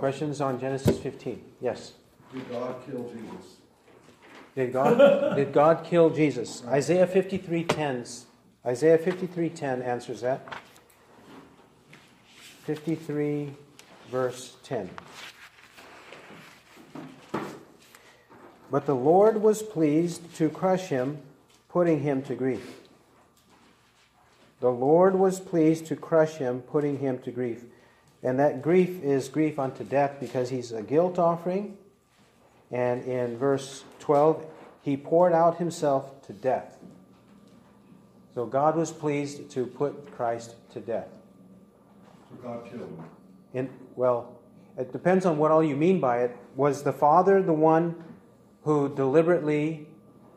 Questions on Genesis 15? Yes. Did God kill Jesus? Did God did God kill Jesus? Isaiah 53:10 Isaiah 53:10 answers that. 53 verse 10. But the Lord was pleased to crush him, putting him to grief. The Lord was pleased to crush him, putting him to grief. And that grief is grief unto death because he's a guilt offering. And in verse 12, he poured out himself to death. So God was pleased to put Christ to death. So God killed him. In, well, it depends on what all you mean by it. Was the Father the one who deliberately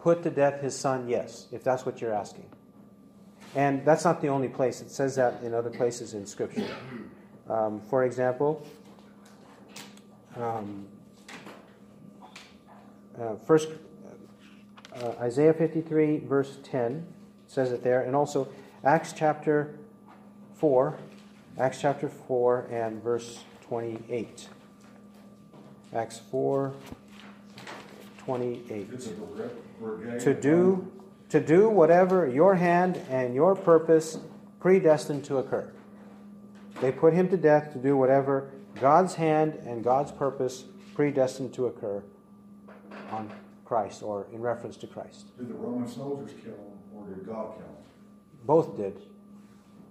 put to death his Son? Yes, if that's what you're asking. And that's not the only place. It says that in other places in Scripture. Um, for example, um, uh, first uh, Isaiah 53 verse 10 says it there, and also Acts chapter 4, Acts chapter 4 and verse 28. Acts 4, 28. It's a brig- brigade. To do, to do whatever your hand and your purpose predestined to occur. They put him to death to do whatever God's hand and God's purpose predestined to occur on Christ or in reference to Christ. Did the Roman soldiers kill him or did God kill him? Both did.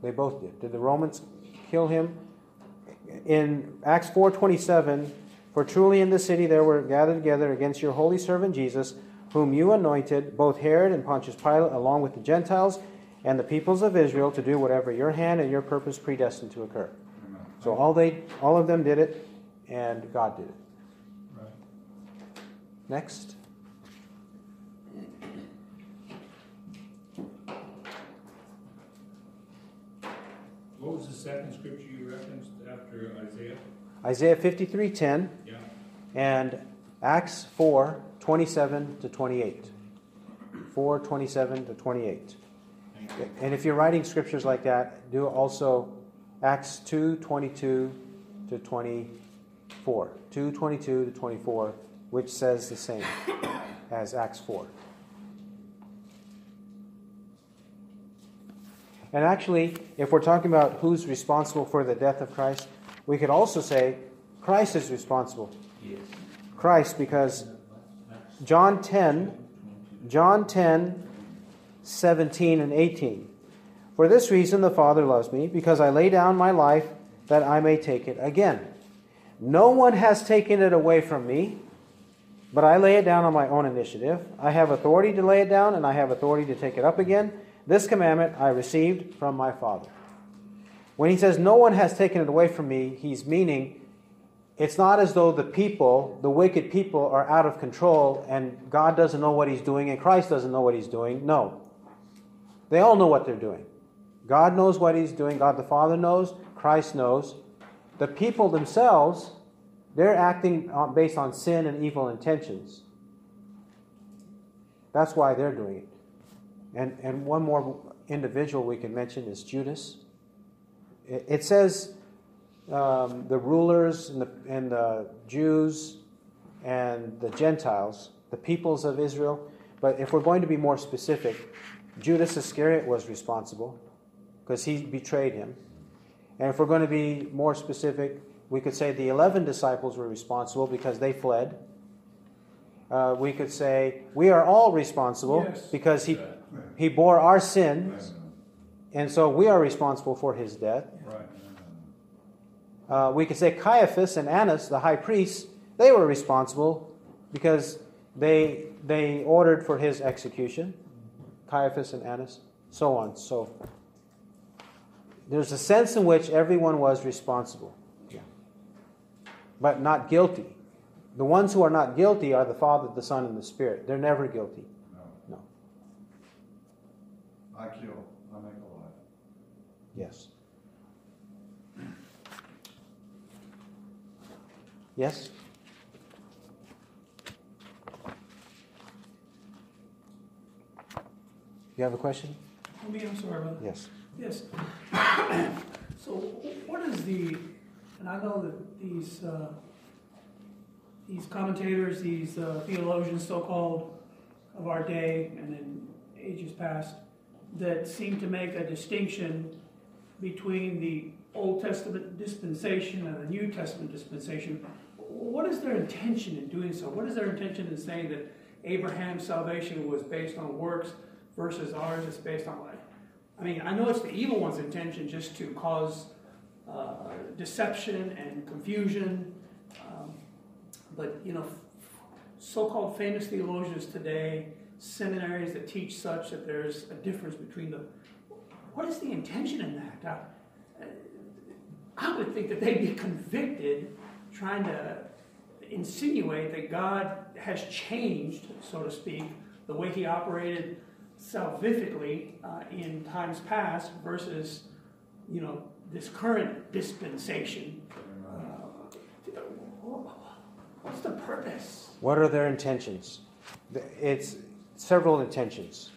They both did. Did the Romans kill him? In Acts 4:27, for truly in the city there were gathered together against your holy servant Jesus, whom you anointed, both Herod and Pontius Pilate, along with the Gentiles and the peoples of Israel, to do whatever your hand and your purpose predestined to occur. Amen. So all they, all of them did it, and God did it. Right. Next. What was the second scripture you referenced after Isaiah? Isaiah 53:10 Yeah. and Acts 4:27 to 28. 4:27 to 28. And if you're writing scriptures like that, do also Acts 2:22 to 24. 2:22 to 24, which says the same as Acts 4. And actually, if we're talking about who's responsible for the death of Christ, we could also say Christ is responsible. Yes. Christ, because John 10, John 10, 17 and 18. For this reason the Father loves me, because I lay down my life that I may take it again. No one has taken it away from me, but I lay it down on my own initiative. I have authority to lay it down, and I have authority to take it up again. This commandment I received from my Father. When he says, No one has taken it away from me, he's meaning it's not as though the people, the wicked people, are out of control and God doesn't know what he's doing and Christ doesn't know what he's doing. No. They all know what they're doing. God knows what he's doing. God the Father knows. Christ knows. The people themselves, they're acting based on sin and evil intentions. That's why they're doing it. And, and one more individual we can mention is Judas. It, it says um, the rulers and the, and the Jews and the Gentiles, the peoples of Israel. But if we're going to be more specific, Judas Iscariot was responsible because he betrayed him. And if we're going to be more specific, we could say the 11 disciples were responsible because they fled. Uh, we could say we are all responsible Yes. because he, Right. he bore our sins, and so we are responsible for his death. Right. Uh, we could say Caiaphas and Annas, the high priests, they were responsible because they, they ordered for his execution. Caiaphas and Annas, so on. So there's a sense in which everyone was responsible, yeah. but not guilty. The ones who are not guilty are the Father, the Son, and the Spirit. They're never guilty. No. No. I kill, I make alive. Yes. Yes? You have a question? Me, I'm sorry, brother. Yes. Yes. So what is the, and I know that these uh, these commentators, these uh, theologians, so-called, of our day and in ages past, that seem to make a distinction between the Old Testament dispensation and the New Testament dispensation. What is their intention in doing so? What is their intention in saying that Abraham's salvation was based on works versus ours is based on what? I mean, I know it's the evil one's intention just to cause uh, deception and confusion, um, but you know, so-called famous theologians today, seminaries that teach such that there's a difference between the. What is the intention in that? Uh, I would think that they'd be convicted trying to insinuate that God has changed, so to speak, the way He operated salvifically uh, in times past versus, you know, this current dispensation. Uh, what's the purpose? What are their intentions? It's several intentions,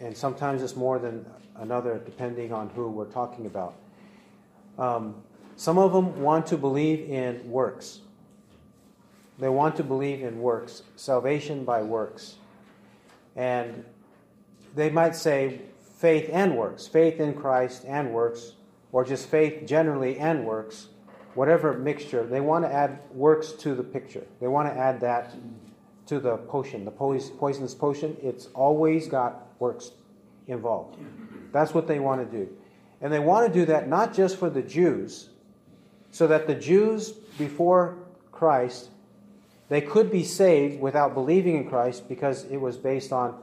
and sometimes it's more than another depending on who we're talking about. Um, some of them want to believe in works. They want to believe in works, salvation by works. And they might say faith and works, faith in Christ and works, or just faith generally and works, whatever mixture. They want to add works to the picture. They want to add that to the potion, the poisonous potion. It's always got works involved. That's what they want to do. And they want to do that not just for the Jews, so that the Jews before Christ, they could be saved without believing in Christ because it was based on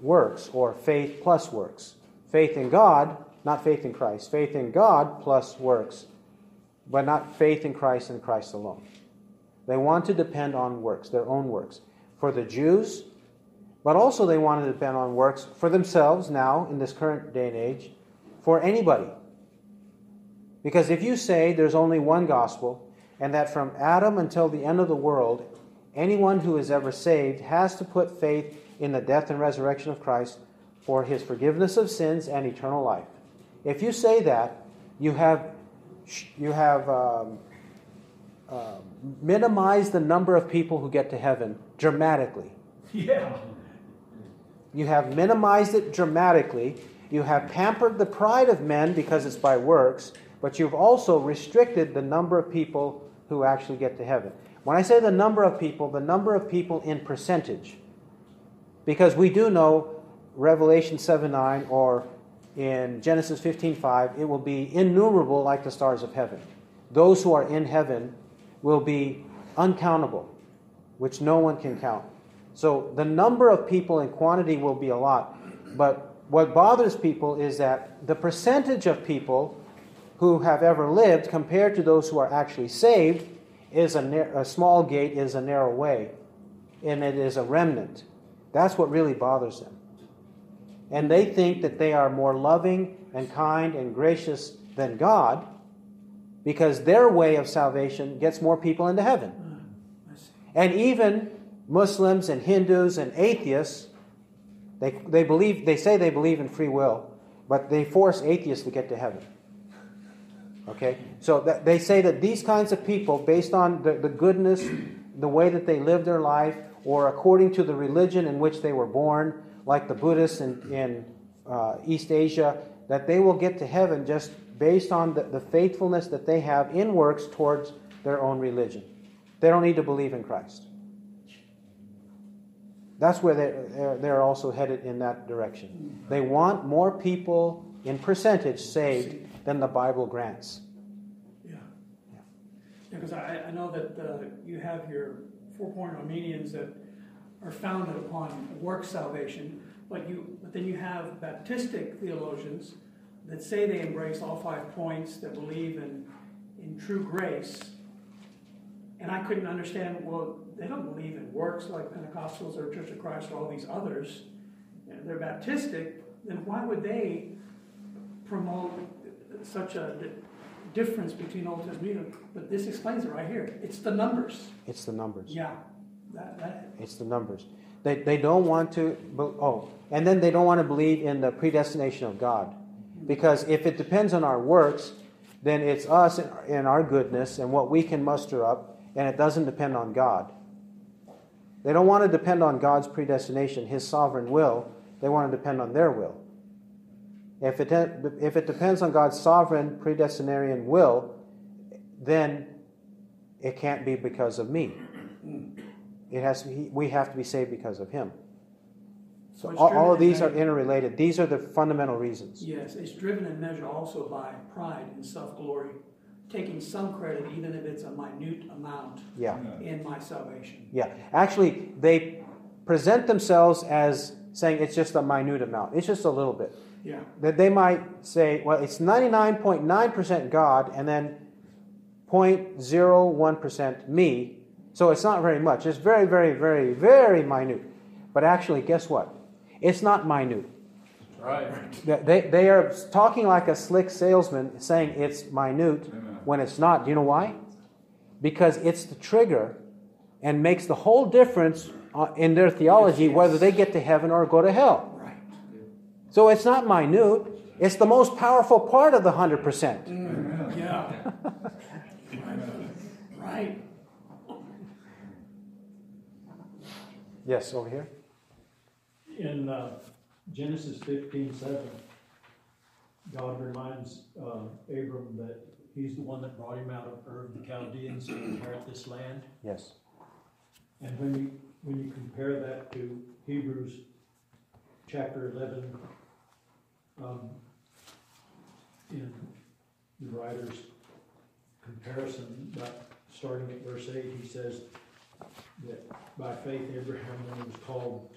works or faith plus works. Faith in God, not faith in Christ. Faith in God plus works, but not faith in Christ and Christ alone. They want to depend on works, their own works. For the Jews, but also they want to depend on works for themselves now in this current day and age, for anybody. Because if you say there's only one gospel, and that from Adam until the end of the world, anyone who is ever saved has to put faith in the death and resurrection of Christ for his forgiveness of sins and eternal life. If you say that, you have, you have um, uh, minimized the number of people who get to heaven dramatically. Yeah. You have minimized it dramatically. You have pampered the pride of men because it's by works, but you've also restricted the number of people who actually get to heaven. When I say the number of people, the number of people in percentage. Because we do know Revelation 7 9 or in Genesis 15 5, it will be innumerable like the stars of heaven. Those who are in heaven will be uncountable, which no one can count. So the number of people in quantity will be a lot. But what bothers people is that the percentage of people who have ever lived compared to those who are actually saved is a, a small gate is a narrow way, and it is a remnant. That's what really bothers them. And they think that they are more loving and kind and gracious than God because their way of salvation gets more people into heaven. Mm, and even Muslims and Hindus and atheists, they, they believe they say they believe in free will, but they force atheists to get to heaven. Okay? So that, they say that these kinds of people, based on the, the goodness, the way that they live their life, or according to the religion in which they were born, like the Buddhists in, in uh, East Asia, that they will get to heaven just based on the, the faithfulness that they have in works towards their own religion. They don't need to believe in Christ. That's where they're, they're also headed in that direction. They want more people in percentage saved than the Bible grants. Yeah. Because I, I know that uh, you have your four point Arminians that are founded upon work salvation, but you but then you have Baptistic theologians that say they embrace all five points, that believe in in true grace. And I couldn't understand, well, they don't believe in works like Pentecostals or Church of Christ or all these others. They're Baptistic, then why would they promote such a difference between Old Testament, but this explains it right here. It's the numbers. It's the numbers. Yeah. That, that. It's the numbers. They, they don't want to, oh, and then they don't want to believe in the predestination of God. Because if it depends on our works, then it's us and our goodness and what we can muster up, and it doesn't depend on God. They don't want to depend on God's predestination, His sovereign will. They want to depend on their will. If it, if it depends on God's sovereign predestinarian will, then it can't be because of me. It has to be, we have to be saved because of Him. So all, all of these are interrelated. These are the fundamental reasons. Yes, it's driven and measured also by pride and self glory, taking some credit, even if it's a minute amount, yeah. in my salvation. Yeah. Actually, they present themselves as saying it's just a minute amount, it's just a little bit. Yeah. That they might say, well, it's 99.9% God and then 0.01% me. So it's not very much. It's very, very, very, very minute. But actually, guess what? It's not minute. Right. They, they are talking like a slick salesman saying it's minute when it's not. Do you know why? Because it's the trigger and makes the whole difference uh, in their theology yes, yes. whether they get to heaven or go to hell. Right. So it's not minute. It's the most powerful part of the 100%. Mm, yeah. right. Yes, over here in uh, Genesis 15 7, God reminds uh, Abram that he's the one that brought him out of Ur of the Chaldeans to inherit this land. Yes. And when you when you compare that to Hebrews chapter 11, um, in the writer's comparison, but starting at verse 8, he says that by faith Abraham, when he was called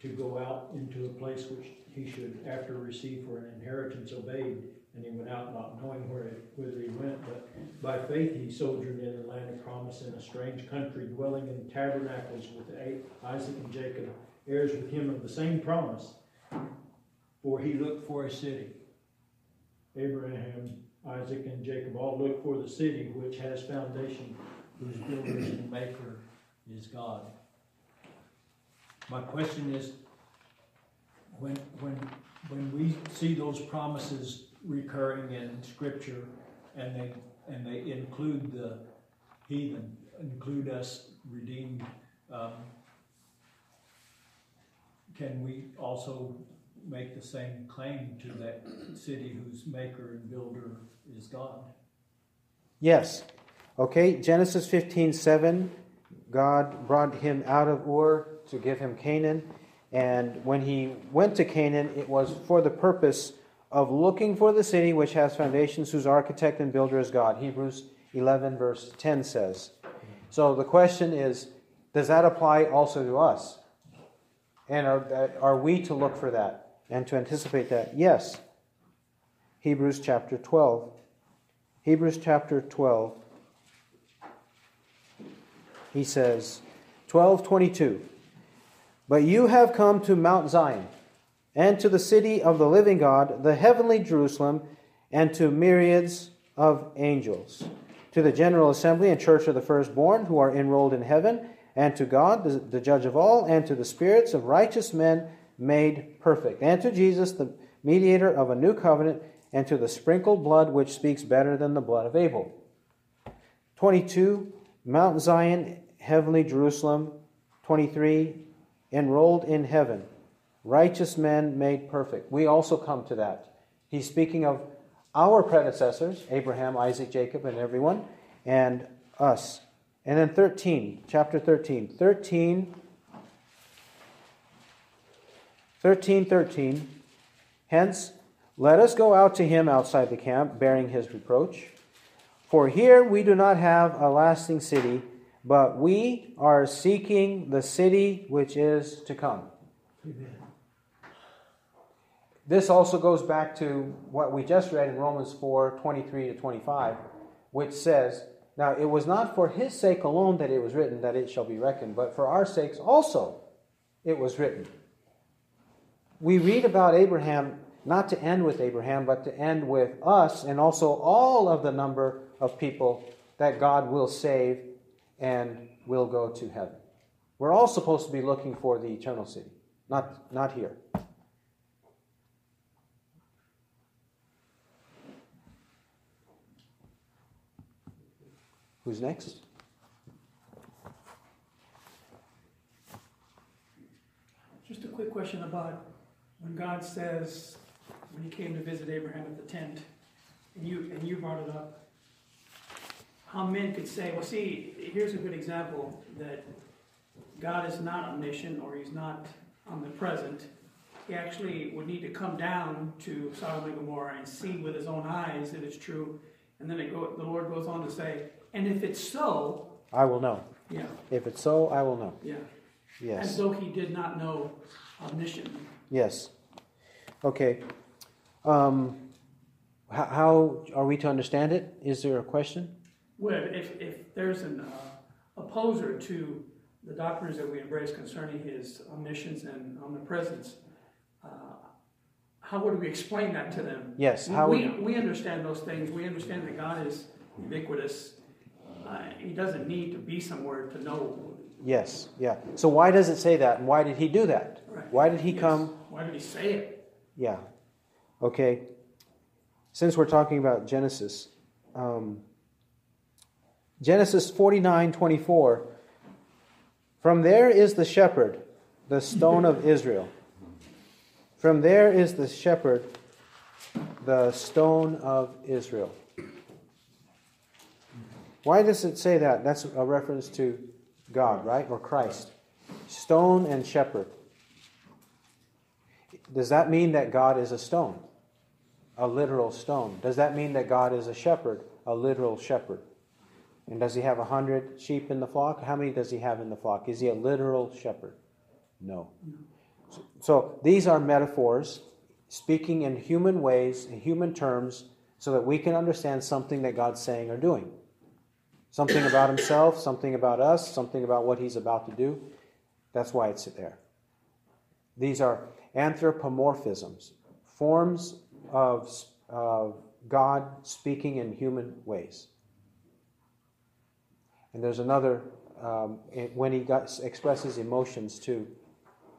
to go out into a place which he should, after receive for an inheritance, obeyed. And he went out not knowing where whither he went, but by faith he sojourned in the land of promise in a strange country, dwelling in tabernacles with Isaac and Jacob, heirs with him of the same promise. For he looked for a city. Abraham, Isaac, and Jacob all looked for the city which has foundation, whose builder and maker is God. My question is, when, when, when we see those promises recurring in Scripture and they, and they include the heathen, include us redeemed, um, can we also make the same claim to that city whose maker and builder is God? Yes. Okay, Genesis 15 7, God brought him out of Ur to give him Canaan. And when he went to Canaan, it was for the purpose of looking for the city which has foundations, whose architect and builder is God. Hebrews 11, verse 10 says. So the question is does that apply also to us? And are, are we to look for that and to anticipate that? Yes. Hebrews chapter 12. Hebrews chapter 12. He says, 1222. But you have come to Mount Zion, and to the city of the living God, the heavenly Jerusalem, and to myriads of angels, to the general assembly and church of the firstborn who are enrolled in heaven, and to God, the, the judge of all, and to the spirits of righteous men made perfect, and to Jesus, the mediator of a new covenant, and to the sprinkled blood which speaks better than the blood of Abel. 22, Mount Zion, heavenly Jerusalem. 23, enrolled in heaven, righteous men made perfect. We also come to that. He's speaking of our predecessors, Abraham, Isaac, Jacob, and everyone, and us. And then 13, chapter 13. 13, 13, 13. Hence, let us go out to him outside the camp, bearing his reproach. For here we do not have a lasting city but we are seeking the city which is to come. Amen. This also goes back to what we just read in Romans 4 23 to 25, which says, Now it was not for his sake alone that it was written that it shall be reckoned, but for our sakes also it was written. We read about Abraham not to end with Abraham, but to end with us and also all of the number of people that God will save and will go to heaven. We're all supposed to be looking for the eternal city, not, not here. Who's next? Just a quick question about when God says, when he came to visit Abraham at the tent, and you, and you brought it up, how men could say, well, see, here's a good example that God is not omniscient or he's not omnipresent. He actually would need to come down to Sodom and Gomorrah and see with his own eyes that it's true. And then it go, the Lord goes on to say, and if it's so, I will know. yeah, If it's so, I will know. yeah. As Yes. though he did not know omnisciently. Yes. Okay. Um, how, how are we to understand it? Is there a question? Well, if, if there's an uh, opposer to the doctrines that we embrace concerning his omniscience and omnipresence, uh, how would we explain that to them? Yes. How we, would, we understand those things. We understand that God is ubiquitous. Uh, he doesn't need to be somewhere to know. yes. Yeah. So why does it say that? And why did he do that? Right. Why did he Yes. come? Why did he say it? Yeah. Okay. Since we're talking about Genesis, um, Genesis 49 24. From there is the shepherd, the stone of Israel. From there is the shepherd, the stone of Israel. Why does it say that? That's a reference to God, right? Or Christ. Stone and shepherd. Does that mean that God is a stone? A literal stone. Does that mean that God is a shepherd? A literal shepherd. And does he have a hundred sheep in the flock? How many does he have in the flock? Is he a literal shepherd? No. So, so these are metaphors speaking in human ways, in human terms, so that we can understand something that God's saying or doing. Something about himself, something about us, something about what he's about to do. That's why it's there. These are anthropomorphisms, forms of, of God speaking in human ways. And there's another, um, when he got, expresses emotions too,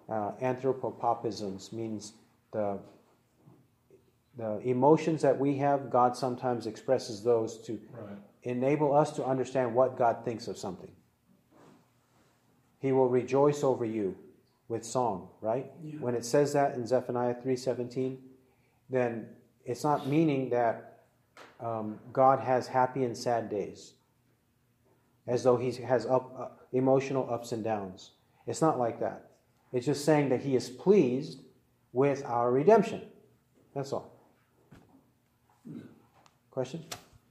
uh, anthropopathisms means the, the emotions that we have, God sometimes expresses those to Right. enable us to understand what God thinks of something. He will rejoice over you with song, right? Yeah. When it says that in Zephaniah 3:17, then it's not meaning that um, God has happy and sad days, as though He has up, uh, emotional ups and downs. It's not like that. It's just saying that He is pleased with our redemption. That's all. Question?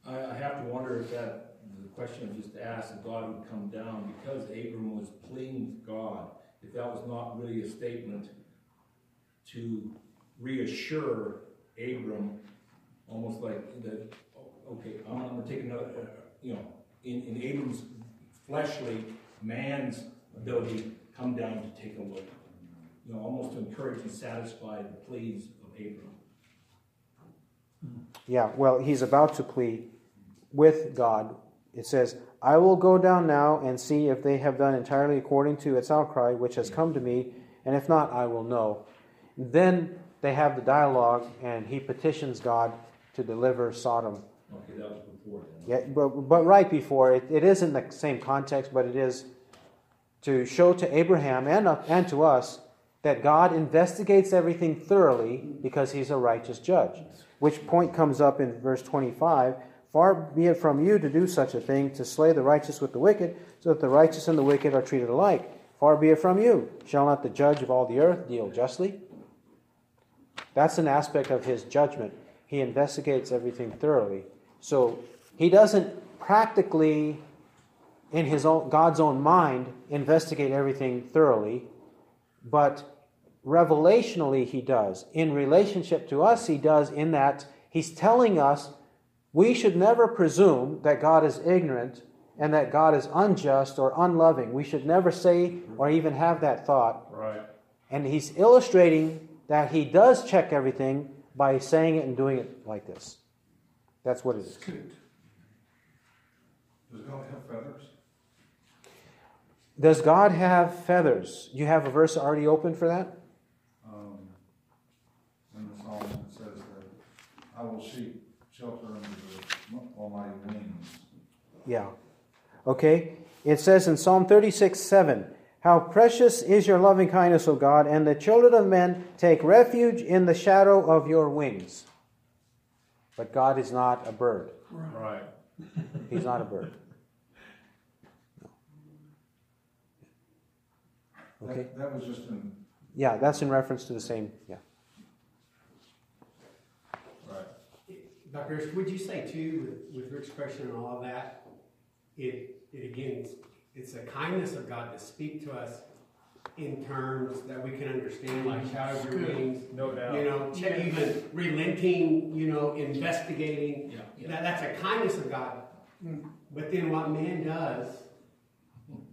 I, I have to wonder if that, the question I just asked, if God would come down because Abram was pleading with God, if that was not really a statement to reassure Abram, almost like that, okay, I'm, I'm gonna take another, uh, you know, in, in Abram's fleshly, man's ability, come down to take a look. You know, almost to encourage and satisfy the pleas of Abram. Yeah, well, he's about to plead with God. It says, I will go down now and see if they have done entirely according to its outcry, which has come to me, and if not, I will know. Then they have the dialogue, and he petitions God to deliver Sodom. Okay, that was before then. Yeah, but, but right before, it, it is in the same context, but it is to show to Abraham and, and to us that God investigates everything thoroughly because he's a righteous judge. Which point comes up in verse 25 Far be it from you to do such a thing, to slay the righteous with the wicked, so that the righteous and the wicked are treated alike. Far be it from you. Shall not the judge of all the earth deal justly? That's an aspect of his judgment. He investigates everything thoroughly. So he doesn't practically, in his own God's own mind, investigate everything thoroughly, but revelationally he does. In relationship to us, he does in that he's telling us we should never presume that God is ignorant and that God is unjust or unloving. We should never say or even have that thought. Right. And he's illustrating that he does check everything by saying it and doing it like this. That's what it is. Does God have feathers? Does God have feathers? You have a verse already open for that? Um, in the Psalm, it says that I will sheep shelter under the almighty wings. Yeah. Okay? It says in Psalm 36 7, How precious is your loving kindness, O God, and the children of men take refuge in the shadow of your wings. But God is not a bird. Right. He's not a bird. Okay? That, that was just in, Yeah, that's in reference to the same. Yeah. Right. Dr. Rich, would you say too, with, with Rick's question and all of that, it, it again, it's, the kindness of God to speak to us in terms that we can understand, like mm-hmm. shadow of your wings, No doubt. you know, even relenting, you know, investigating. Yeah, yeah. That, that's a kindness of God. Mm. But then what man does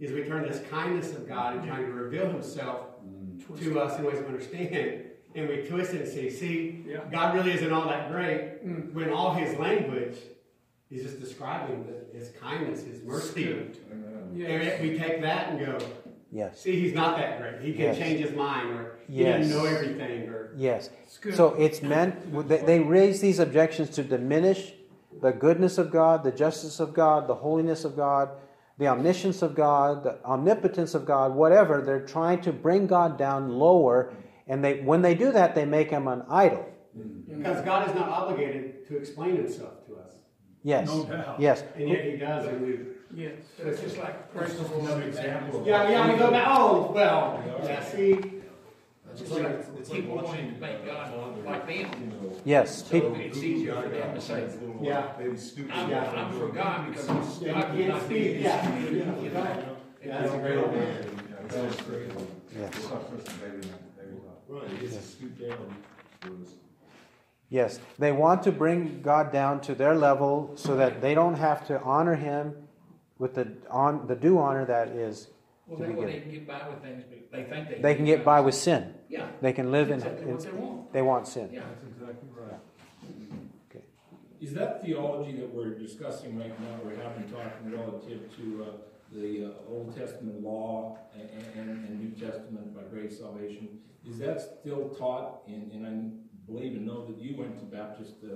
is we turn this kindness of God and trying to reveal himself mm. to us in ways we understand. And we twist it and say, see, Yeah. God really isn't all that great mm. when all his language is just describing the, his kindness, his mercy. amen. Yeah. And yet we take that and go, Yes. see, he's not that great. He can Yes. change his mind or he Yes. didn't know everything or Yes. It's good. So it's meant, they, they raise these objections to diminish the goodness of God, the justice of God, the holiness of God, the omniscience of God, the omnipotence of God, whatever. They're trying to bring God down lower. And they, when they do that, they make him an idol. because God is not obligated to explain himself to us. Yes. No doubt. Yes. And yet he does and we Yes, so it's just like principles. Another example. of- Yeah, yeah, we go back, oh, well, yeah, see, It's like people wanting to make God like them. Yes. So People, it's easier for them to say, yeah. Baby stupid. I'm, Yeah. I'm for God because God Yeah, does you can't not speak, need yeah. this. Yeah, You Yeah, that's a great idea. Yeah, that was great. Yes. It's not just a baby, baby talk. Right, it's a scoop down. yes. They want to bring God down to their level so that they don't have to honor him with the, on, the due honor that is Well, to that be way they given. can get by with things, but they think they. They can get by with sin. Yeah, They can live in, exactly what they in want, they want sin. yeah. That's exactly right. Okay. Is that theology that we're discussing right now, we're having talking relative to uh, the uh, Old Testament law and, and, and New Testament by grace salvation? Is that still taught? And, and I believe and know that you went to Baptist uh,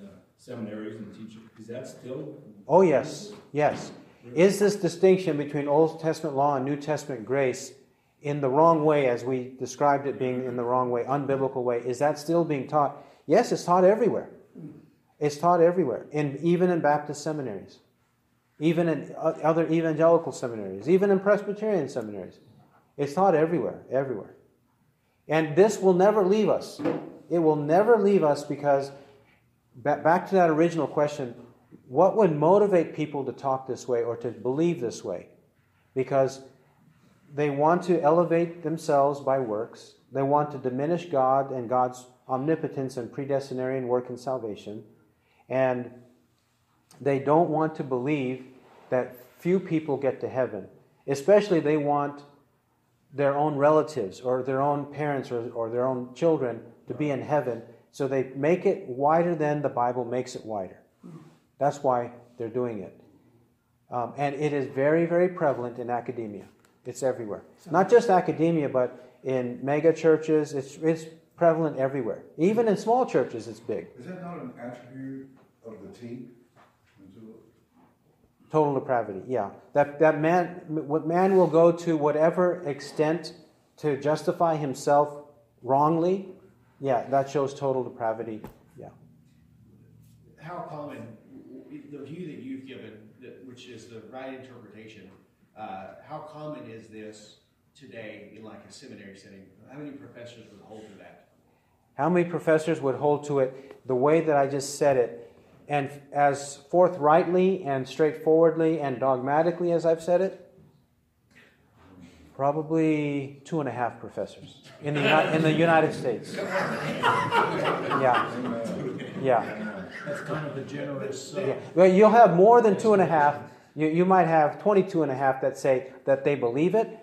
uh, seminaries and teach. Is that still? Oh, yes, yes. Is this distinction between Old Testament law and New Testament grace in the wrong way, as we described it being in the wrong way, unbiblical way, is that still being taught? Yes, it's taught everywhere. It's taught everywhere, in, even in Baptist seminaries, even in other evangelical seminaries, even in Presbyterian seminaries. It's taught everywhere, everywhere. And this will never leave us. It will never leave us because, back to that original question, what would motivate people to talk this way or to believe this way? Because they want to elevate themselves by works. They want to diminish God and God's omnipotence and predestinarian work in salvation. And they don't want to believe that few people get to heaven. Especially, they want their own relatives or their own parents or, or their own children to be in heaven. So they make it wider than the Bible makes it wider. That's why they're doing it. Um, and it is very, very prevalent in academia. It's everywhere. Not just academia, but in mega churches, it's, it's prevalent everywhere. Even in small churches, it's big. Is that not an attribute of the T? Total depravity, yeah. That, that man, what man will go to whatever extent to justify himself wrongly, yeah, that shows total depravity, yeah. how common, the view that you've given, which is the right interpretation, uh, how common is this today in like a seminary setting? How many professors would hold to that? How many professors would hold to it the way that I just said it, and as forthrightly and straightforwardly and dogmatically as I've said it? Probably two and a half professors in the, Uni- in the United States. Yeah, yeah. That's kind of the generous, uh, Yeah. Well, you'll have more than two and a half. You, you might have 22 and a half that say that they believe it.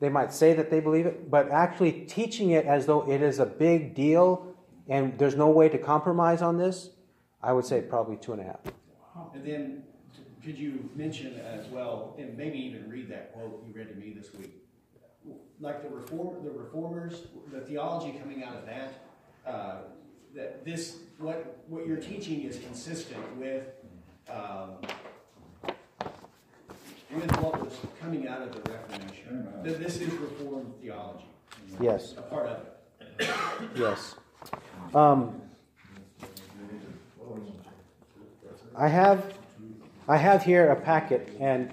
They might say that they believe it, but actually teaching it as though it is a big deal and there's no way to compromise on this, I would say probably two and a half. And then, could you mention as well, and maybe even read that quote you read to me this week? Like the reform, the reformers, the theology coming out of that, uh, that this, what, what you're teaching is consistent with, um, with what was coming out of the Reformation. That this is Reformed theology, Yes, a part of it. yes. Um, I have, I have here a packet, and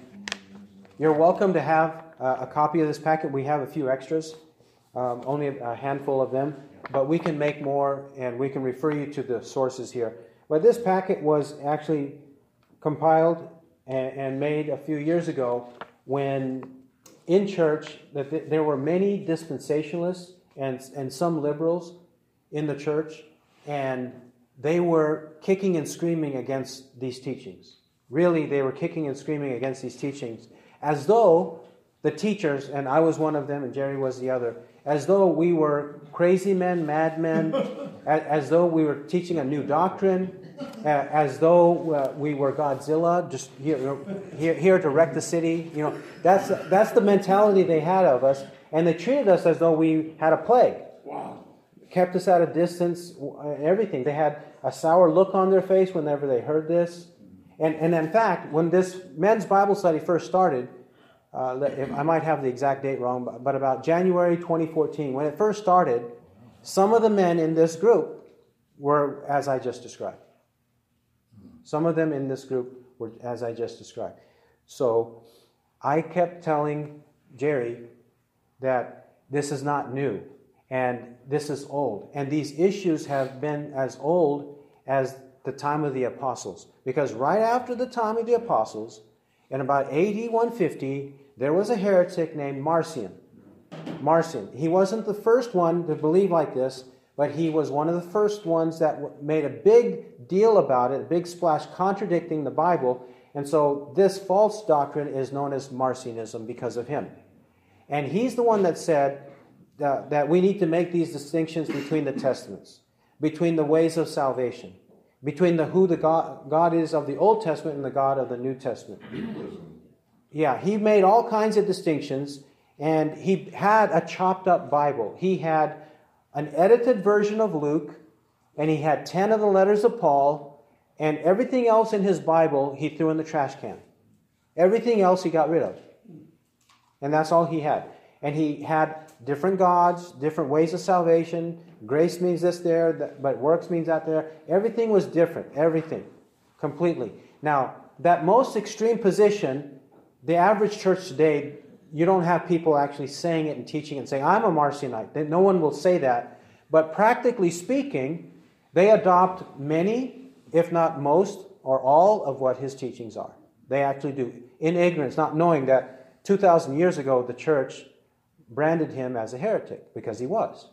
you're welcome to have uh, a copy of this packet. We have a few extras, um, only a handful of them, but we can make more, and we can refer you to the sources here. But this packet was actually compiled and, and made a few years ago when in church that th- there were many dispensationalists and, and some liberals in the church, and they were kicking and screaming against these teachings. Really, they were kicking and screaming against these teachings as though the teachers, and I was one of them, and Jerry was the other, as though we were crazy men, madmen, as, as though we were teaching a new doctrine, uh, as though uh, we were Godzilla, just here, here, here to wreck the city. You know, that's that's the mentality they had of us, and they treated us as though we had a plague. Wow. Kept us at a distance, everything. They had a sour look on their face whenever they heard this, and and in fact, when this men's Bible study first started. Uh, I might have the exact date wrong, but, but about January 2014, when it first started, some of the men in this group were as I just described. Some of them in this group were as I just described. So I kept telling Jerry that this is not new and this is old. And these issues have been as old as the time of the apostles. Because right after the time of the apostles, in about AD 150, there was a heretic named Marcion. Marcion. He wasn't the first one to believe like this, but he was one of the first ones that made a big deal about it, a big splash contradicting the Bible. And so this false doctrine is known as Marcionism because of him. And he's the one that said that, that we need to make these distinctions between the testaments, between the ways of salvation, between the who the God, God is of the Old Testament and the God of the New Testament. Yeah, he made all kinds of distinctions, and he had a chopped up Bible. He had an edited version of Luke, and he had 10 of the letters of Paul, and everything else in his Bible he threw in the trash can. Everything else he got rid of. And that's all he had. And he had different gods, different ways of salvation. Grace means this there, but works means that there. Everything was different. Everything. Completely. Now, that most extreme position, the average church today, you don't have people actually saying it and teaching it and saying, I'm a Marcionite. No one will say that. But practically speaking, they adopt many, if not most, or all of what his teachings are. They actually do. In ignorance, not knowing that 2,000 years ago, the church branded him as a heretic because he was.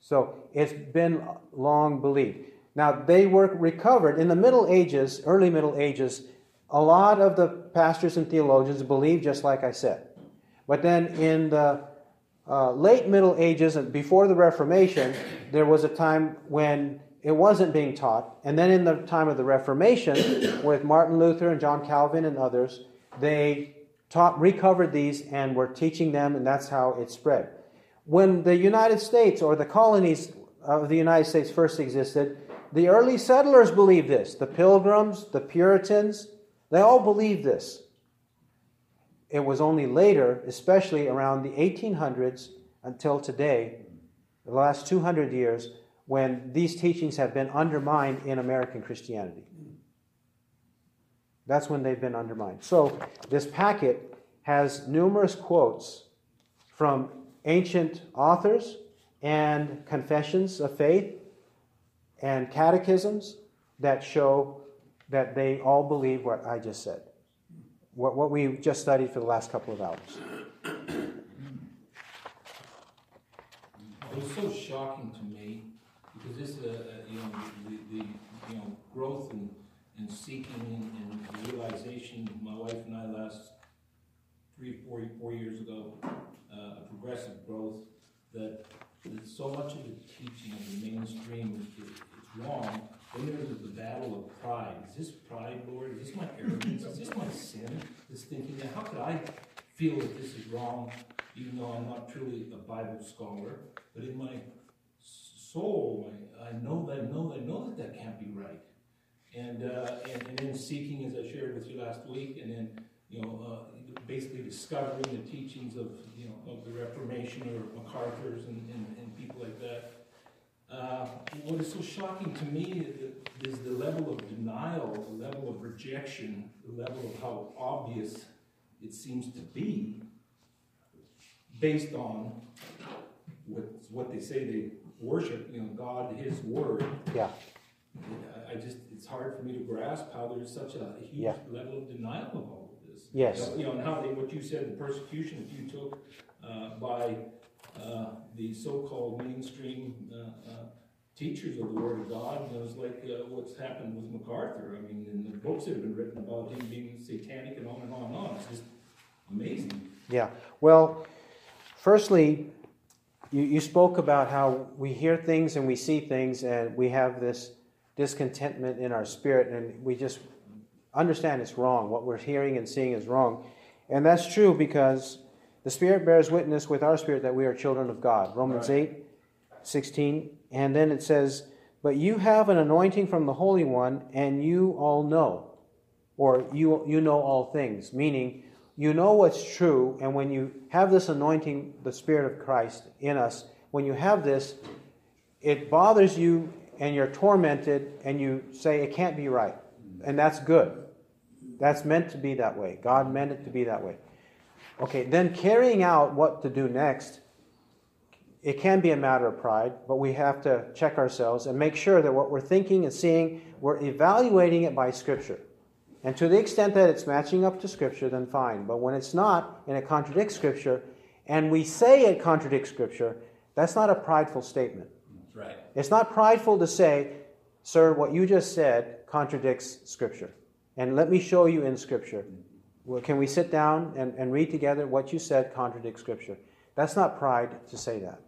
So it's been long believed. Now, they were recovered in the Middle Ages, early Middle Ages. A lot of the pastors and theologians believed just like I said. But then in the uh, late Middle Ages and before the Reformation, there was a time when it wasn't being taught. And then in the time of the Reformation, with Martin Luther and John Calvin and others, they taught, recovered these and were teaching them, and that's how it spread. When the United States or the colonies of the United States first existed, the early settlers believed this. The Pilgrims, the Puritans, they all believed this. It was only later, especially around the 1800s until today, the last 200 years, when these teachings have been undermined in American Christianity. That's when they've been undermined. So, this packet has numerous quotes from ancient authors and confessions of faith and catechisms that show that they all believe what I just said, what, what we just studied for the last couple of hours. It was so shocking to me, because this a, you know, the, the, you know, growth and, and seeking and and realization, my wife and I last three, four, four years ago, uh, a progressive growth, that, that so much of the teaching of the mainstream is, is wrong. Then there's the battle of pride. Is this pride, Lord? Is this my arrogance? Is this my sin? This thinking that, how could I feel that this is wrong, even though I'm not truly a Bible scholar? But in my soul, I, I know that, I know that, I know that that can't be right. And, uh, and, and then seeking, as I shared with you last week, and then you know, uh, basically discovering the teachings of, you know, of the Reformation or MacArthur's and, and, and people like that. Uh, what is so shocking to me is the level of denial, the level of rejection, the level of how obvious it seems to be based on what, what they say they worship, you know, God, His Word. Yeah. I- just, it's hard for me to grasp how there's such a huge Yeah. level of denial of all of this. Yes. You know, and how they, what you said, the persecution that you took, uh, by, uh, the so-called mainstream, uh, uh, teachers of the Word of God, and it was like, uh, what's happened with MacArthur, I mean, and the books that have been written about him being satanic and on and on and on, it's just amazing. Yeah. Well, firstly, you, you spoke about how we hear things and we see things and we have this discontentment in our spirit and we just understand it's wrong. What we're hearing and seeing is wrong. And that's true because the Spirit bears witness with our spirit that we are children of God. Romans Right. 8, 16. And then it says, But you have an anointing from the Holy One, and you all know, or you, you know all things, meaning you know what's true, and when you have this anointing, the Spirit of Christ in us, when you have this, it bothers you and you're tormented, and you say it can't be right. And that's good. That's meant to be that way. God meant it to be that way. Okay, then carrying out what to do next, it can be a matter of pride, but we have to check ourselves and make sure that what we're thinking and seeing, we're evaluating it by Scripture. And to the extent that it's matching up to Scripture, then fine. But when it's not and it contradicts Scripture, and we say it contradicts Scripture, that's not a prideful statement. Right. It's not prideful to say, Sir, what you just said contradicts Scripture. And let me show you in Scripture. Well, can we sit down and, and read together what you said contradicts Scripture? That's not pride to say that.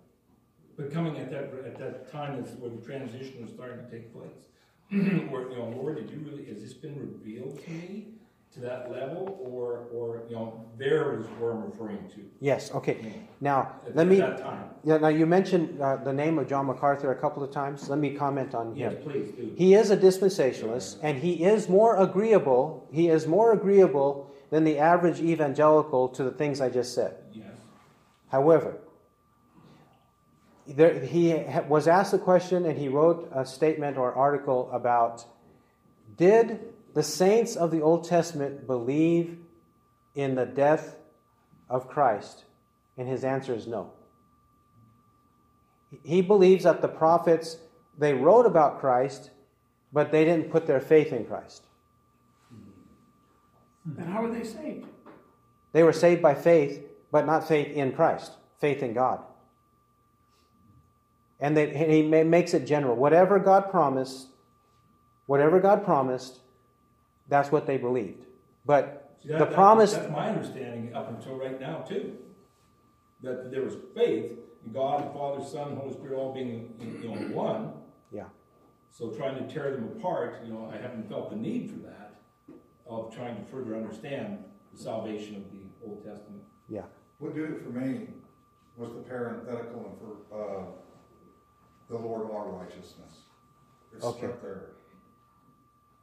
But coming at that, at that time, that's where the transition was starting to take place. Where, you know, Lord, did you really, has this been revealed to me to that level? Or, or, you know, there is where I'm referring to. Yes, okay. Now, At let me. that time. Yeah, now you mentioned uh, the name of John MacArthur a couple of times. Let me comment on Yes, him. please do. He is a dispensationalist, and he is more agreeable. He is more agreeable than the average evangelical to the things I just said. Yes. However, there, he ha- was asked a question and he wrote a statement or article about Did the saints of the Old Testament believe in the death of Christ? And his answer is no. He believes that the prophets, they wrote about Christ, but they didn't put their faith in Christ. And how are they saved? They were saved by faith, but not faith in Christ, faith in God. And, they, and he makes it general. Whatever God promised, whatever God promised, that's what they believed. But See, that- the that- promise, That's my understanding up until right now, too. That there was faith in God, Father, Son, Holy Spirit all being, you know, one. yeah, So trying to tear them apart, you know, I haven't felt the need for that, of trying to further understand the salvation of the Old Testament. yeah. What did it for me was the parenthetical and for, uh, the Lord our righteousness. It's Okay. right there.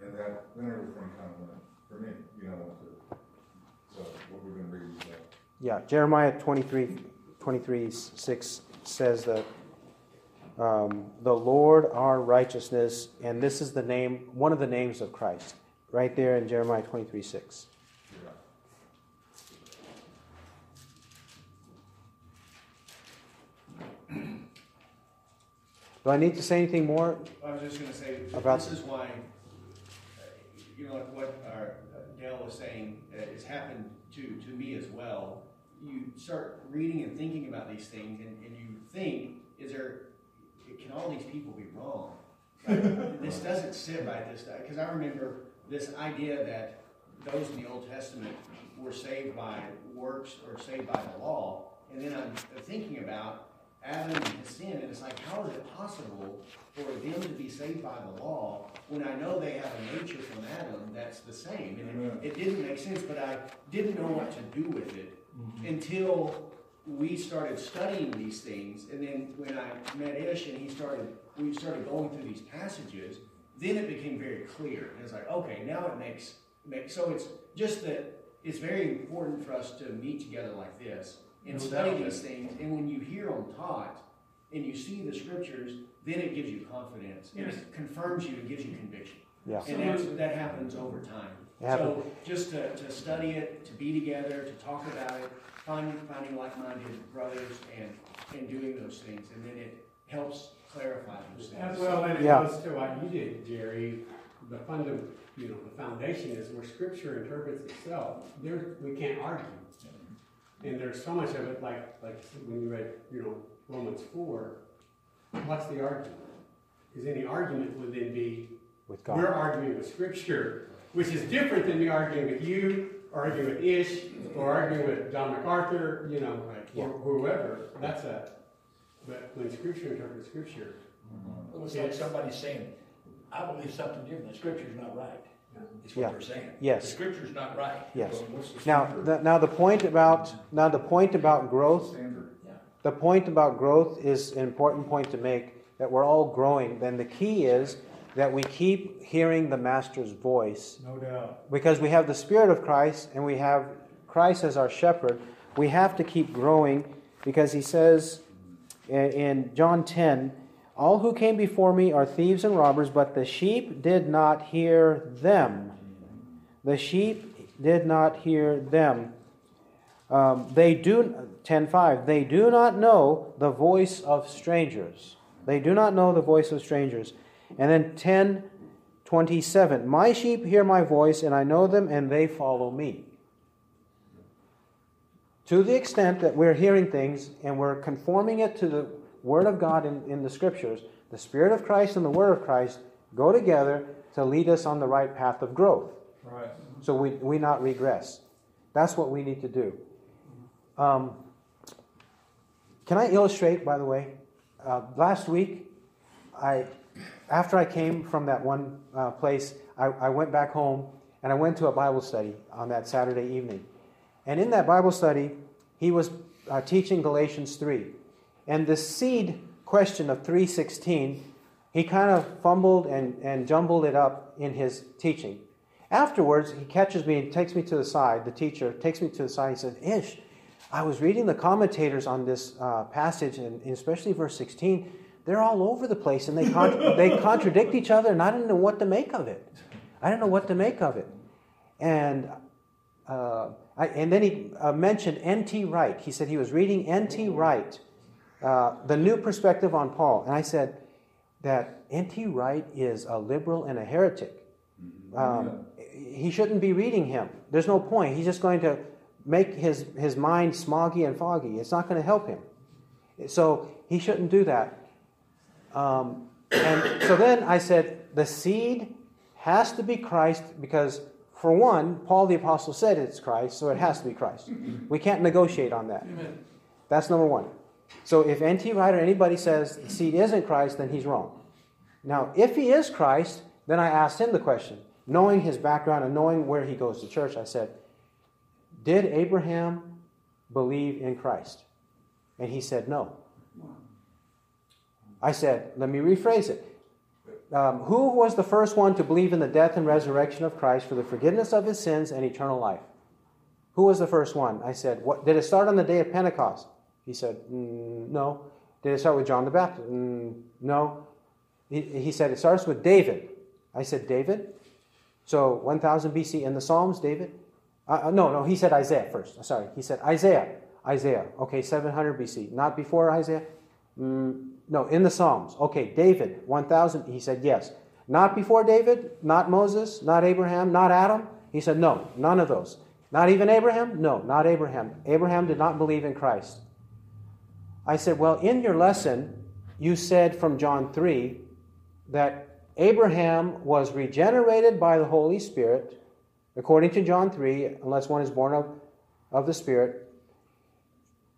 And that, then everything kind of went, for me, you know, to, so what we've been reading, so. Yeah, Jeremiah 23, 23 6 says that um, the Lord our righteousness, and this is the name, one of the names of Christ, right there in Jeremiah 23 6. yeah. Do I need to say anything more? I was just gonna say, About- this is why, you know, like what our, uh, Dale was saying, uh, it's happened to, to me as well. You start reading and thinking about these things and, and you think, is there, can all these people be wrong? Like, This doesn't sit right, this, because I remember this idea that those in the Old Testament were saved by works or saved by the law. And then I'm thinking about Adam and his sin, and it's like, how is it possible for them to be saved by the law when I know they have a nature from Adam that's the same? And it, it didn't make sense, but I didn't know what to do with it mm-hmm. until we started studying these things. And then when I met Ish and he started, we started going through these passages, then it became very clear. And it's like, okay, now it makes, makes so it's just that it's very important for us to meet together like this and study these things. And when you hear them taught and you see the scriptures, then it gives you confidence and it confirms you and gives you conviction. Yeah. And that's, that happens over time. So just to, to study it, to be together, to talk about it, finding, finding like-minded brothers and, and doing those things. And then it helps clarify those things. Well, and it Yeah. goes to what you did, Jerry, the funda, you know, the foundation is where scripture interprets itself, there, we can't argue. And there's so much of it, like, like when you read, you know, Romans four, what's the argument? Because any argument would then be, With we're arguing with scripture, which is different than me arguing with you, or arguing with Ish, or arguing with John MacArthur, you know, or whoever, that's a, but when scripture interprets scripture, It was like somebody saying, I believe something different, the scripture's not right. Is Yeah. they're saying. Yes. The scripture's not right. Yes. Well, what's the Now, standard? the, now the point about now the point about growth Standard. The point about growth is an important point to make that we're all growing. Then the key is that we keep hearing the Master's voice No doubt. because we have the Spirit of Christ and we have Christ as our shepherd. We have to keep growing because he says in, in John 10 All who came before me are thieves and robbers, but the sheep did not hear them. The sheep did not hear them. Um, they do 10:5 they do not know the voice of strangers they do not know the voice of strangers and then 10:27 my sheep hear my voice and i know them and they follow me to the extent that we're hearing things and we're conforming it to the word of god in, in the scriptures the spirit of christ and the word of christ go together to lead us on the right path of growth Right. so we, we not regress that's what we need to do um, can I illustrate, by the way? Uh, last week, I, after I came from that one uh, place, I, I went back home and I went to a Bible study on that Saturday evening. And in that Bible study, he was uh, teaching Galatians 3. And the seed question of 316, he kind of fumbled and, and jumbled it up in his teaching. Afterwards, he catches me and takes me to the side. The teacher takes me to the side. He said, Ish, I was reading the commentators on this uh, passage, and especially verse 16. They're all over the place, and they, they contradict each other, and I didn't know what to make of it. I didn't know what to make of it. And, uh, I, and then he uh, mentioned N.T. Wright. He said he was reading N.T. Wright, uh, The New Perspective on Paul. And I said that N.T. Wright is a liberal and a heretic. Um, he shouldn't be reading him. There's no point. He's just going to make his, his mind smoggy and foggy. It's not going to help him. So he shouldn't do that. Um, and so then I said, the seed has to be Christ because, for one, Paul the Apostle said it's Christ, so it has to be Christ. We can't negotiate on that. That's number one. So if N.T. Wright or anybody says the seed isn't Christ, then he's wrong. Now, if he is Christ, then I asked him the question. Knowing his background and knowing where he goes to church, I said, Did Abraham believe in Christ? And he said, No. I said, Let me rephrase it. Um, who was the first one to believe in the death and resurrection of Christ for the forgiveness of his sins and eternal life? Who was the first one? I said, what, Did it start on the day of Pentecost? He said, mm, No. Did it start with John the Baptist? Mm, no. He, he said, It starts with David. I said, David? So 1000 BC in the Psalms, David? Uh, no, no, he said Isaiah first. Sorry, he said Isaiah. Isaiah. Okay, 700 BC. Not before Isaiah? Mm, no, in the Psalms. Okay, David, 1000. He said yes. Not before David? Not Moses? Not Abraham? Not Adam? He said no, none of those. Not even Abraham? No, not Abraham. Abraham did not believe in Christ. I said, well, in your lesson, you said from John 3 that Abraham was regenerated by the Holy Spirit, according to John 3, unless one is born of, of the Spirit.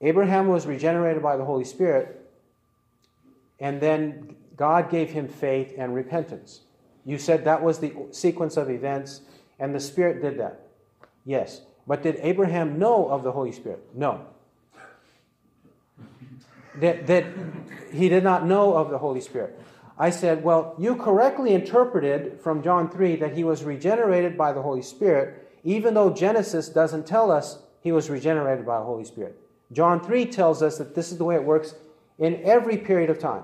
Abraham was regenerated by the Holy Spirit, and then God gave him faith and repentance. You said that was the sequence of events, and the Spirit did that. Yes. But did Abraham know of the Holy Spirit? No. That, that he did not know of the Holy Spirit. I said, Well, you correctly interpreted from John 3 that he was regenerated by the Holy Spirit, even though Genesis doesn't tell us he was regenerated by the Holy Spirit. John 3 tells us that this is the way it works in every period of time.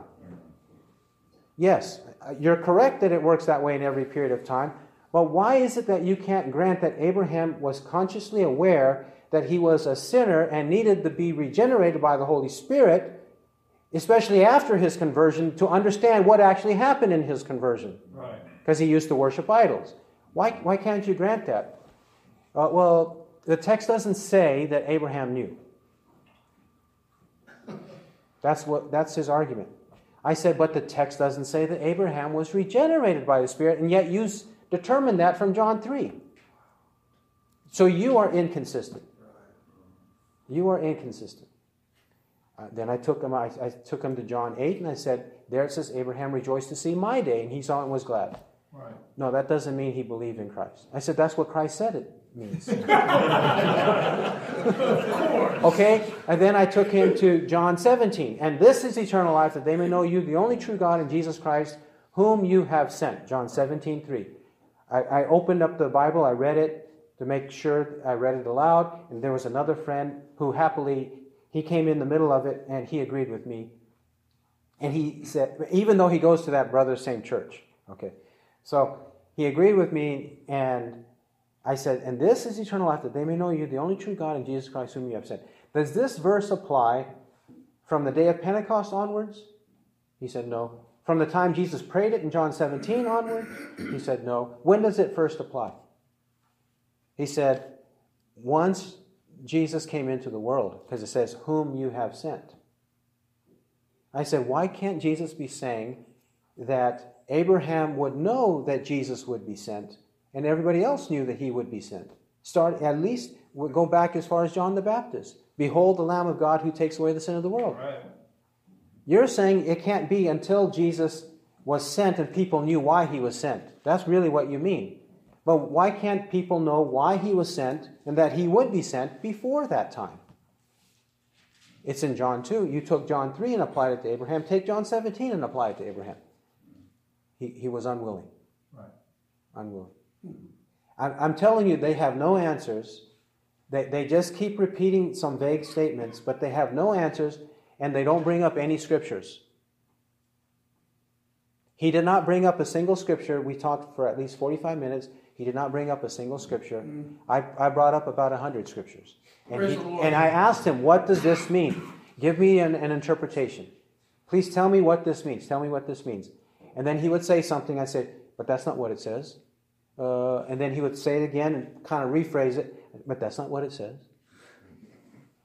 Yes, you're correct that it works that way in every period of time, but why is it that you can't grant that Abraham was consciously aware that he was a sinner and needed to be regenerated by the Holy Spirit, especially after his conversion, to understand what actually happened in his conversion? Right. Because he used to worship idols. Why, why can't you grant that? Uh, well, the text doesn't say that Abraham knew. That's, what, that's his argument. I said, but the text doesn't say that Abraham was regenerated by the Spirit, and yet you determined that from John 3. So you are inconsistent. You are inconsistent. Uh, then I took him. I, I, took him to John eight, and I said, "There it says Abraham rejoiced to see my day, and he saw it and was glad." Right. No, that doesn't mean he believed in Christ. I said that's what Christ said it means. Of course. Okay, and then I took him to John seventeen, and this is eternal life, that they may know you, the only true God, and Jesus Christ, whom you have sent. John 17, 3. I, I opened up the Bible, I read it, to make sure I read it aloud. And there was another friend who happily, he came in the middle of it and he agreed with me. And he said, even though he goes to that brother same church, okay. So he agreed with me and I said, and this is eternal life that they may know you, the only true God, and Jesus Christ whom you have sent. Does this verse apply from the day of Pentecost onwards? He said, no. From the time Jesus prayed it in John 17 onward? He said, no. When does it first apply? He said, once Jesus came into the world, because it says, whom you have sent. I said, why can't Jesus be saying that Abraham would know that Jesus would be sent, and everybody else knew that he would be sent? Start at least we'll go back as far as John the Baptist. Behold the Lamb of God who takes away the sin of the world. Right. You're saying it can't be until Jesus was sent and people knew why he was sent. That's really what you mean. But why can't people know why he was sent and that he would be sent before that time? It's in John 2. You took John 3 and applied it to Abraham. Take John 17 and apply it to Abraham. He, he was unwilling. Right. Unwilling. I'm, I'm telling you, they have no answers. They, they just keep repeating some vague statements, but they have no answers and they don't bring up any scriptures. He did not bring up a single scripture. We talked for at least 45 minutes. He did not bring up a single scripture. Mm. I, I brought up about 100 scriptures. And, he, and I asked him, What does this mean? Give me an, an interpretation. Please tell me what this means. Tell me what this means. And then he would say something. I said, But that's not what it says. Uh, and then he would say it again and kind of rephrase it. But that's not what it says.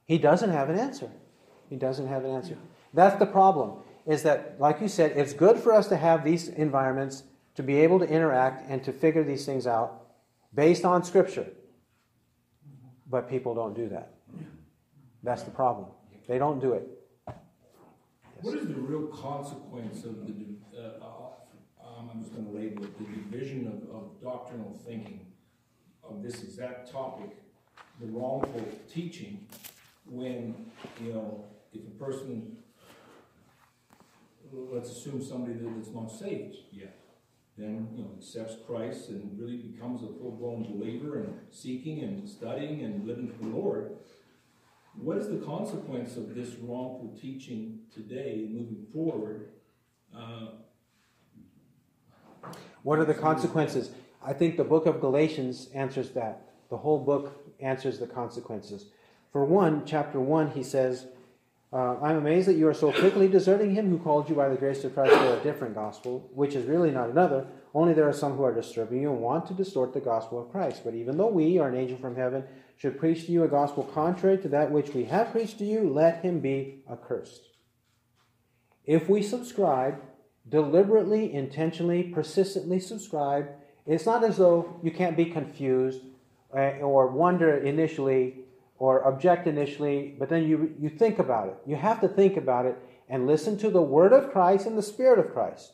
He doesn't have an answer. He doesn't have an answer. That's the problem. Is that, like you said, it's good for us to have these environments to be able to interact and to figure these things out based on Scripture. But people don't do that. That's the problem. They don't do it. Yes. What is the real consequence of the, uh, um, I'm just going to label it, the division of, of doctrinal thinking of this exact topic, the wrongful teaching, when, you know, if a person, let's assume somebody that's not saved yet, then you know accepts Christ and really becomes a full-blown believer and seeking and studying and living for the Lord. What is the consequence of this wrongful teaching today, moving forward? Uh, what are the consequences? I think the book of Galatians answers that. The whole book answers the consequences. For one, chapter 1, he says, uh, I'm amazed that you are so quickly deserting him who called you by the grace of Christ for a different gospel, which is really not another. Only there are some who are disturbing you and want to distort the gospel of Christ. But even though we, or an angel from heaven, should preach to you a gospel contrary to that which we have preached to you, let him be accursed. If we subscribe, deliberately, intentionally, persistently subscribe, it's not as though you can't be confused uh, or wonder initially or object initially, but then you, you think about it. You have to think about it and listen to the word of Christ and the Spirit of Christ.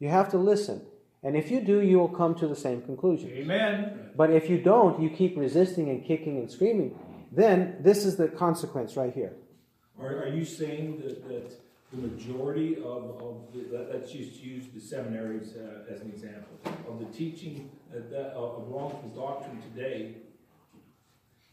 You have to listen. And if you do, you will come to the same conclusion. Amen. But if you don't, you keep resisting and kicking and screaming, then this is the consequence right here. Are, are you saying that, that the majority of, of the, let- let's just use the seminaries uh, as an example, of the teaching uh, of wrongful doctrine today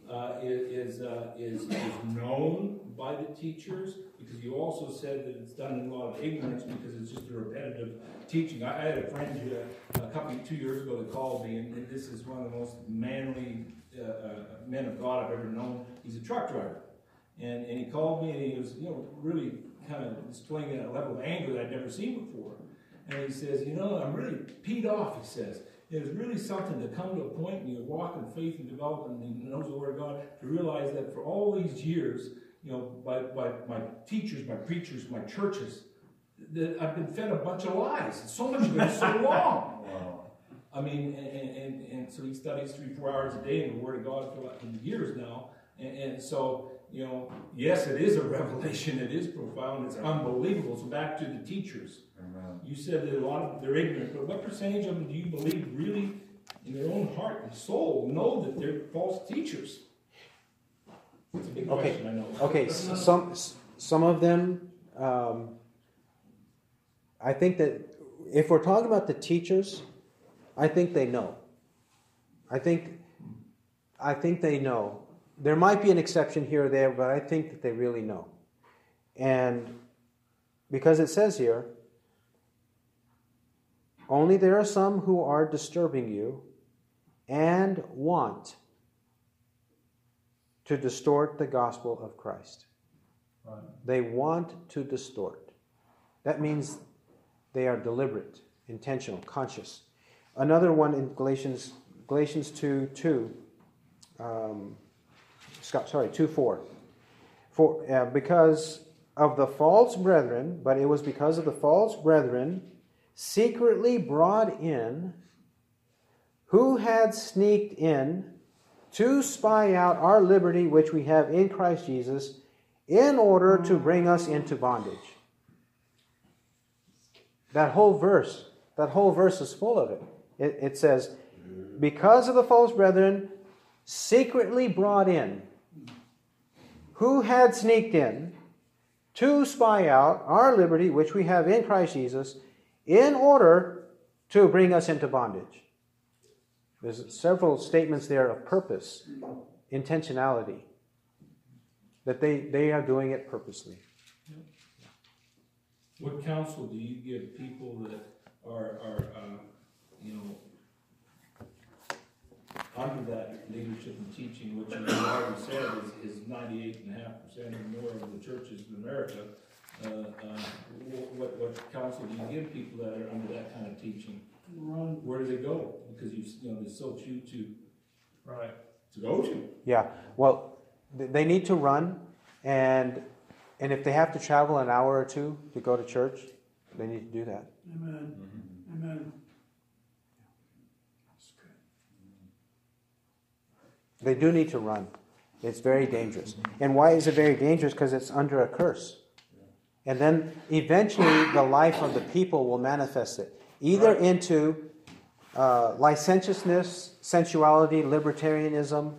uh, is, uh, is, is known by the teachers, because you also said that it's done in a lot of ignorance, because it's just a repetitive teaching. I, I had a friend uh, a couple, two years ago that called me, and, and this is one of the most manly uh, men of God I've ever known. He's a truck driver. And, and he called me and he was, you know, really kind of displaying a level of anger that I'd never seen before. And he says, you know, I'm really peed off, he says. It was really something to come to a point in your walk in faith and development and knows the Word of God to realize that for all these years, you know, by, by my teachers, my preachers, my churches, that I've been fed a bunch of lies. So much of it is so long. Wow. I mean, and, and, and, and so he studies three, four hours a day in the Word of God for like years now. And, and so, you know, yes, it is a revelation. It is profound. It's unbelievable. So back to the teachers. You said that a lot of they're ignorant, but what percentage of them do you believe really, in their own heart and soul, know that they're false teachers? It's a big Okay. question, I know. Okay, some some of them. Um, I think that if we're talking about the teachers, I think they know. I think, I think they know. There might be an exception here or there, but I think that they really know. And because it says here, only there are some who are disturbing you and want to distort the gospel of Christ. They want to distort. That means they are deliberate, intentional, conscious. Another one in Galatians, Galatians 2 2, um, sorry, 2 4. For, uh, because of the false brethren, but it was because of the false brethren secretly brought in, who had sneaked in to spy out our liberty which we have in Christ Jesus, in order to bring us into bondage. That whole verse, that whole verse is full of it. It, it says, because of the false brethren, secretly brought in, who had sneaked in to spy out our liberty which we have in Christ Jesus, in order to bring us into bondage. There's several statements there of purpose, intentionality, that they, they are doing it purposely. What counsel do you give people that are, are, uh, you know, under that leadership and teaching, which you already said is, is ninety-eight and a half percent or more of the churches in America? Uh, uh, what, what counsel do you give people that are under that kind of teaching? Run. Where do they go? Because you, you know, there's so few to, right, to go to. Yeah, well, th- they need to run, and, and if they have to travel an hour or two to go to church, they need to do that. Amen. Amen. They do need to run. It's very dangerous. And why is it very dangerous? Because it's under a curse. And then eventually the life of the people will manifest it, either into uh, licentiousness, sensuality, libertarianism,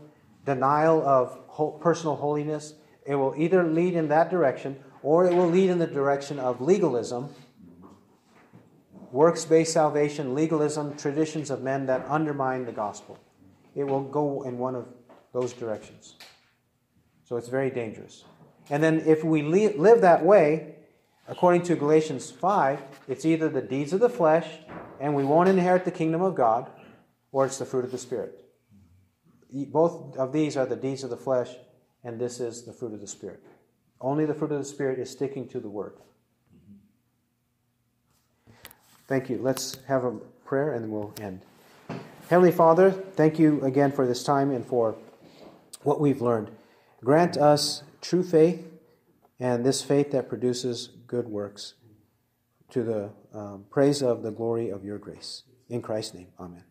denial of ho- personal holiness. It will either lead in that direction or it will lead in the direction of legalism, works based salvation, legalism, traditions of men that undermine the gospel. It will go in one of those directions. So it's very dangerous. And then if we li- live that way, according to Galatians 5, it's either the deeds of the flesh and we won't inherit the kingdom of God, or it's the fruit of the Spirit. Both of these are the deeds of the flesh, and this is the fruit of the Spirit. Only the fruit of the Spirit is sticking to the Word. Thank you. Let's have a prayer and we'll end. Heavenly Father, thank you again for this time and for what we've learned. Grant us true faith and this faith that produces good works to the um, praise of the glory of your grace. In Christ's name, amen.